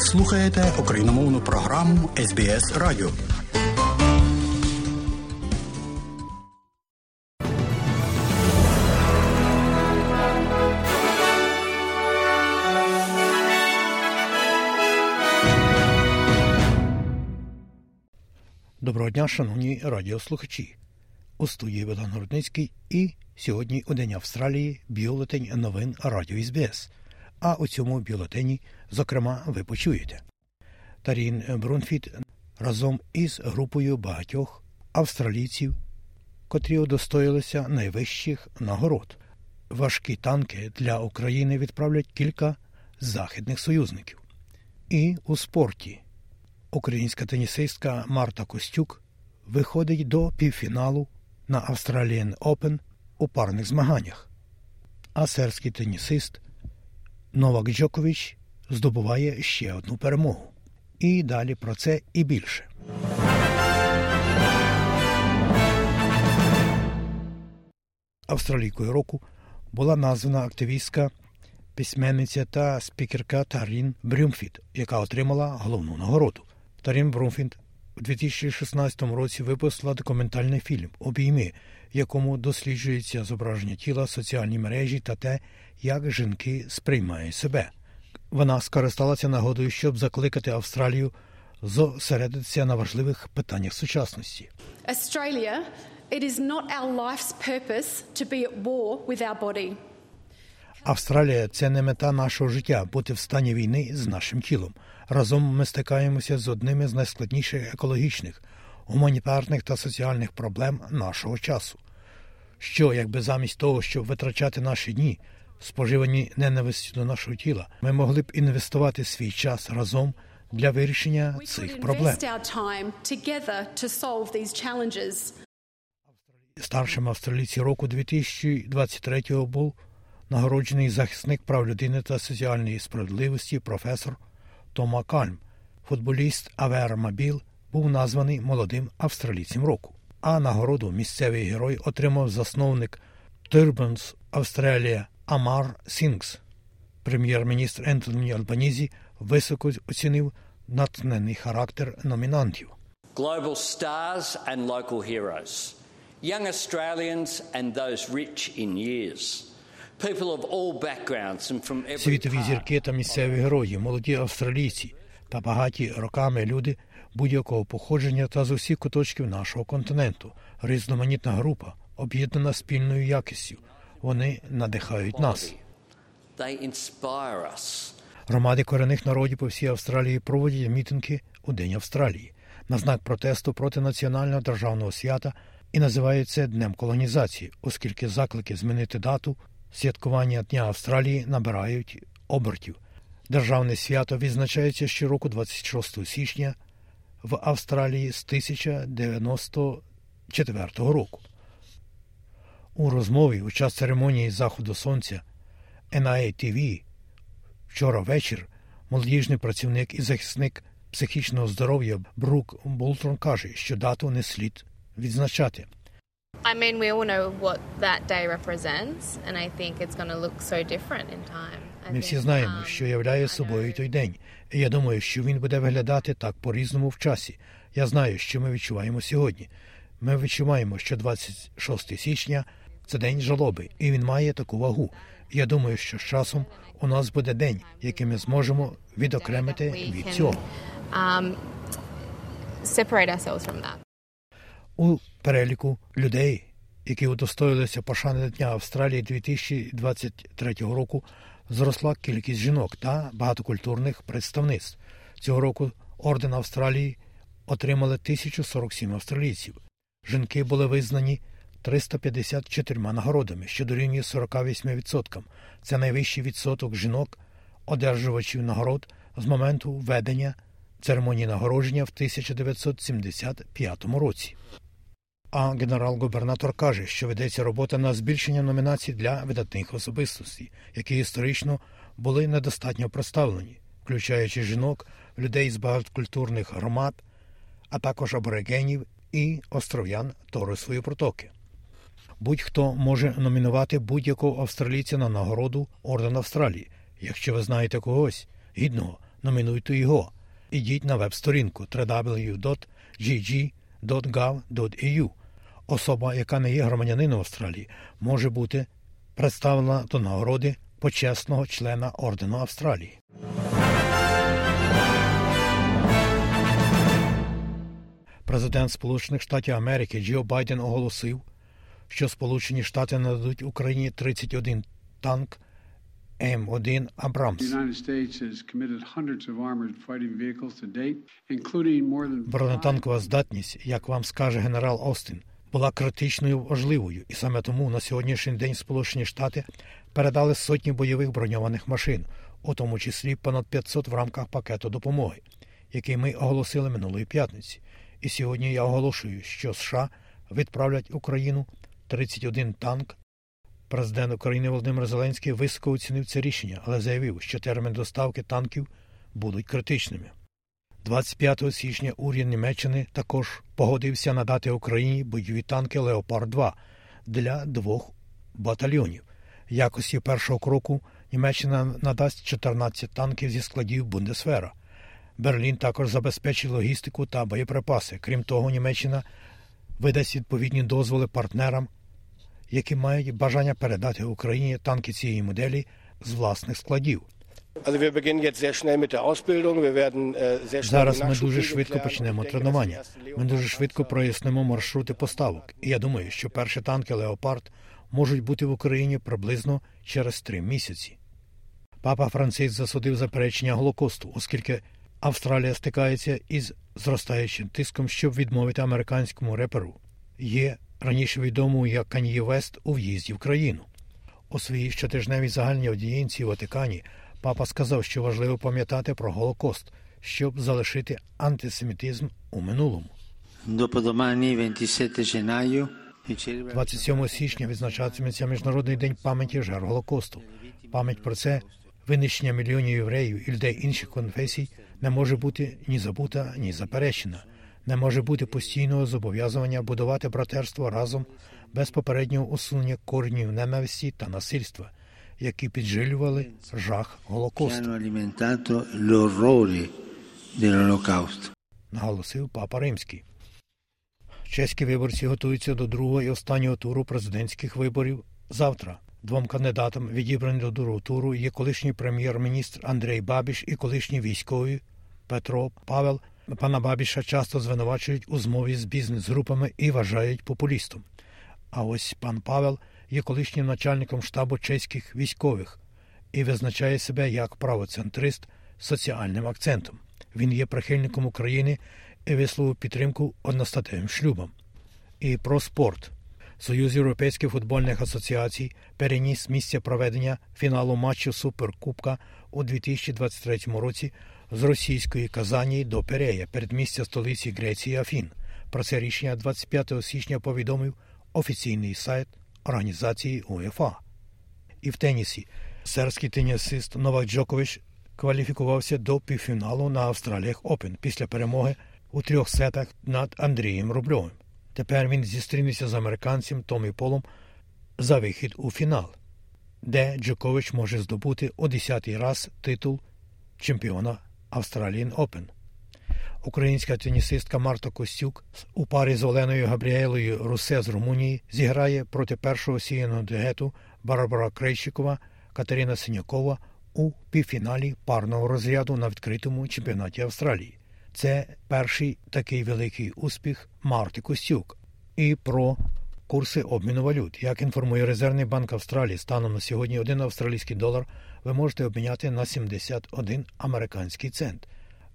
Слухаєте україномовну програму СБС Радіо. Доброго дня, шановні радіослухачі. У студії Богдан Городницький і сьогодні у День Австралії бюлетень новин Радіо СБС. А у цьому бюлетені, зокрема, ви почуєте. Тарін Брунфіт разом із групою багатьох австралійців, котрі удостоїлися найвищих нагород. Важкі танки для України відправлять кілька західних союзників. І у спорті українська тенісистка Марта Костюк виходить до півфіналу на Australian Open у парних змаганнях. А сербський тенісист Новак Джокович здобуває ще одну перемогу. І далі про це і більше. Австралійкою року була названа активістка, письменниця та спікерка Тарін Брюмфіт, яка отримала головну нагороду. Тарін Брюмфіт у 2016 році випустила документальний фільм Обійми, в якому досліджується зображення тіла, соціальні мережі та те, як жінки сприймають себе. Вона скористалася нагодою, щоб закликати Австралію зосередитися на важливих питаннях сучасності. Australia, it is not our life's purpose to be at war. Австралія це не мета нашого життя бути в стані війни з нашим тілом. Разом ми стикаємося з одними з найскладніших екологічних, гуманітарних та соціальних проблем нашого часу. Що, якби замість того, щоб витрачати наші дні, споживані ненавистю до нашого тіла, ми могли б інвестувати свій час разом для вирішення цих проблем. Старшим австралійці року 2023-го був нагороджений захисник прав людини та соціальної справедливості професор Тома Кальм. Футболіст Авер Мабіл був названий молодим австралійцем року. А нагороду місцевий герой отримав засновник Turbans Australia Амар Сінгх. Прем'єр-міністр Ентоні Албанізі високо оцінив натхнений характер номінантів. global stars and local heroes, young Australians and those rich in years, Світові зірки та місцеві герої, молоді австралійці та багаті роками люди будь-якого походження та з усіх куточків нашого континенту, різноманітна група, об'єднана спільною якістю. Вони надихають нас. Громади корінних народів по всій Австралії проводять мітинги у День Австралії на знак протесту проти національного державного свята і називають це Днем колонізації, оскільки заклики змінити дату святкування Дня Австралії набирають обертів. Державне свято відзначається щороку 26 січня в Австралії з 1994 року. У розмові у час церемонії заходу сонця NIA-TV Вчора вечір молодіжний працівник і захисник психічного здоров'я Брук Болтрон каже, що дату не слід відзначати. I mean, we all know what that day represents, and I think it's going to look so different in time. Ми всі знаємо, um, що являє собою той день. І я думаю, що він буде виглядати так по-різному в часі. Я знаю, що ми відчуваємо сьогодні. Ми відчуваємо, що 26 січня це день жалоби, і він має таку вагу. Я думаю, що з часом у нас буде день, який ми зможемо відокремити від цього. um, separate ourselves from that. У переліку людей, які удостоїлися пошани Дня Австралії 2023 року, зросла кількість жінок та багатокультурних представництв. Цього року орден Австралії отримали 1047 австралійців. Жінки були визнані 354 нагородами, що дорівнює 48%. Це найвищий відсоток жінок, одержувачів нагород з моменту введення церемонії нагородження в 1975 році. А генерал-губернатор каже, що ведеться робота на збільшення номінацій для видатних особистостей, які історично були недостатньо представлені, включаючи жінок, людей з багатокультурних громад, а також аборигенів і остров'ян Торисової протоки. Будь-хто може номінувати будь-якого австралійця на нагороду Орден Австралії, якщо ви знаєте когось гідного номінуйте його. Ідіть на веб-сторінку www.gg.gov.eu. Особа, яка не є громадянином Австралії, може бути представлена до нагороди почесного члена ордену Австралії. Президент Сполучених Штатів Америки Джо Байден оголосив, що Сполучені Штати нададуть Україні 31 танк М1 Абрамс. Бронетанкова здатність, як вам скаже генерал Остін, була критичною важливою, і саме тому на сьогоднішній день Сполучені Штати передали сотні бойових броньованих машин, у тому числі понад 500 в рамках пакету допомоги, який ми оголосили минулої п'ятниці. І сьогодні я оголошую, що США відправлять Україну 31 танк. Президент України Володимир Зеленський високо оцінив це рішення, але заявив, що термін доставки танків будуть критичними. 25 січня уряд Німеччини також погодився надати Україні бойові танки Леопард 2 для двох батальйонів. Якості першого кроку Німеччина надасть 14 танків зі складів Бундесфера. Берлін також забезпечить логістику та боєприпаси. Крім того, Німеччина видасть відповідні дозволи партнерам, які мають бажання передати Україні танки цієї моделі з власних складів. Зараз ми дуже швидко почнемо тренування. Ми дуже швидко прояснимо маршрути поставок. І я думаю, що перші танки Леопард можуть бути в Україні приблизно через три місяці. Папа Франциск засудив заперечення Голокосту, оскільки Австралія стикається із зростаючим тиском, щоб відмовити американському реперу. Є раніше відомому як Кан'є Вест у в'їзді в країну. У своїй щотижневій загальній аудієнції у Ватикані папа сказав, що важливо пам'ятати про Голокост, щоб залишити антисемітизм у минулому. 27 січня відзначатиметься Міжнародний день пам'яті жертв Голокосту. Пам'ять про це винищення мільйонів євреїв і людей інших конфесій не може бути ні забута, ні заперечена. Не може бути постійного зобов'язування будувати братерство разом без попереднього усунення коренів ненависті та насильства, які піджилювали жах Голокосту. Наголосив папа Римський. Чеські виборці готуються до другого і останнього туру президентських виборів завтра. Двом кандидатам, відібрані до другого туру, є колишній прем'єр-міністр Андрей Бабіш і колишній військовий Петро Павел. Пана Бабіша часто звинувачують у змові з бізнес-групами і вважають популістом. А ось пан Павел є колишнім начальником штабу чеських військових і визначає себе як правоцентрист з соціальним акцентом. Він є прихильником України і висловив підтримку одностатевим шлюбам. І про спорт. Союз Європейських футбольних асоціацій переніс місце проведення фіналу матчу Суперкубка у 2023 році з російської Казані до Перея, передмістя столиці Греції Афін. Про це рішення 25 січня повідомив офіційний сайт організації УЄФА. І в тенісі сербський тенісист Новак Джокович кваліфікувався до півфіналу на Австраліях Опен після перемоги у трьох сетах над Андрієм Рубльовим. Тепер він зістрінеться з американцем Томі Полом за вихід у фінал, де Джокович може здобути о 10-й раз титул чемпіона Australian Open. Українська тенісистка Марта Костюк у парі з Оленою Габріелою Русе з Румунії зіграє проти першого сіяного дуету Барбара Крейщикова Катерина Синякова у півфіналі парного розряду на відкритому чемпіонаті Австралії. Це перший такий великий успіх Марти Костюк. І про курси обміну валют. Як інформує Резервний банк Австралії, станом на сьогодні один австралійський долар ви можете обміняти на 71 американський цент.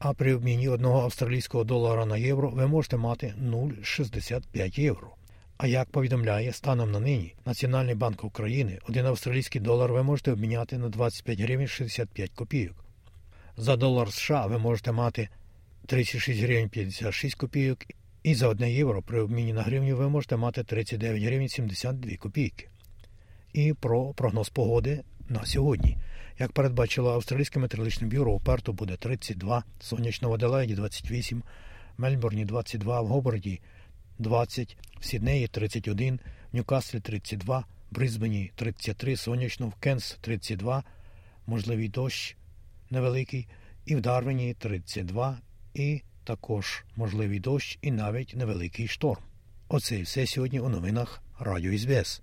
А при обміні одного австралійського долара на євро ви можете мати 0,65 євро. А як повідомляє станом на нині Національний банк України, один австралійський долар ви можете обміняти на 25 гривень 65 копійок. За долар США ви можете мати 36 гривень 56 копійок, і за 1 євро при обміні на гривню ви можете мати 39 гривень 72 копійки. І про прогноз погоди на сьогодні. Як передбачило Австралійське метеорологічне бюро, у Перту буде 32, сонячно в Аделаїді 28, Мельбурні 22, в Гоборді 20, в Сіднеї 31, в Ньюкаслі 32, в Брисбені 33, сонячно, в Кенс 32, можливий дощ невеликий, і в Дарвіні 32, і також можливий дощ і навіть невеликий шторм. Оце і все сьогодні у новинах Радіо СБС.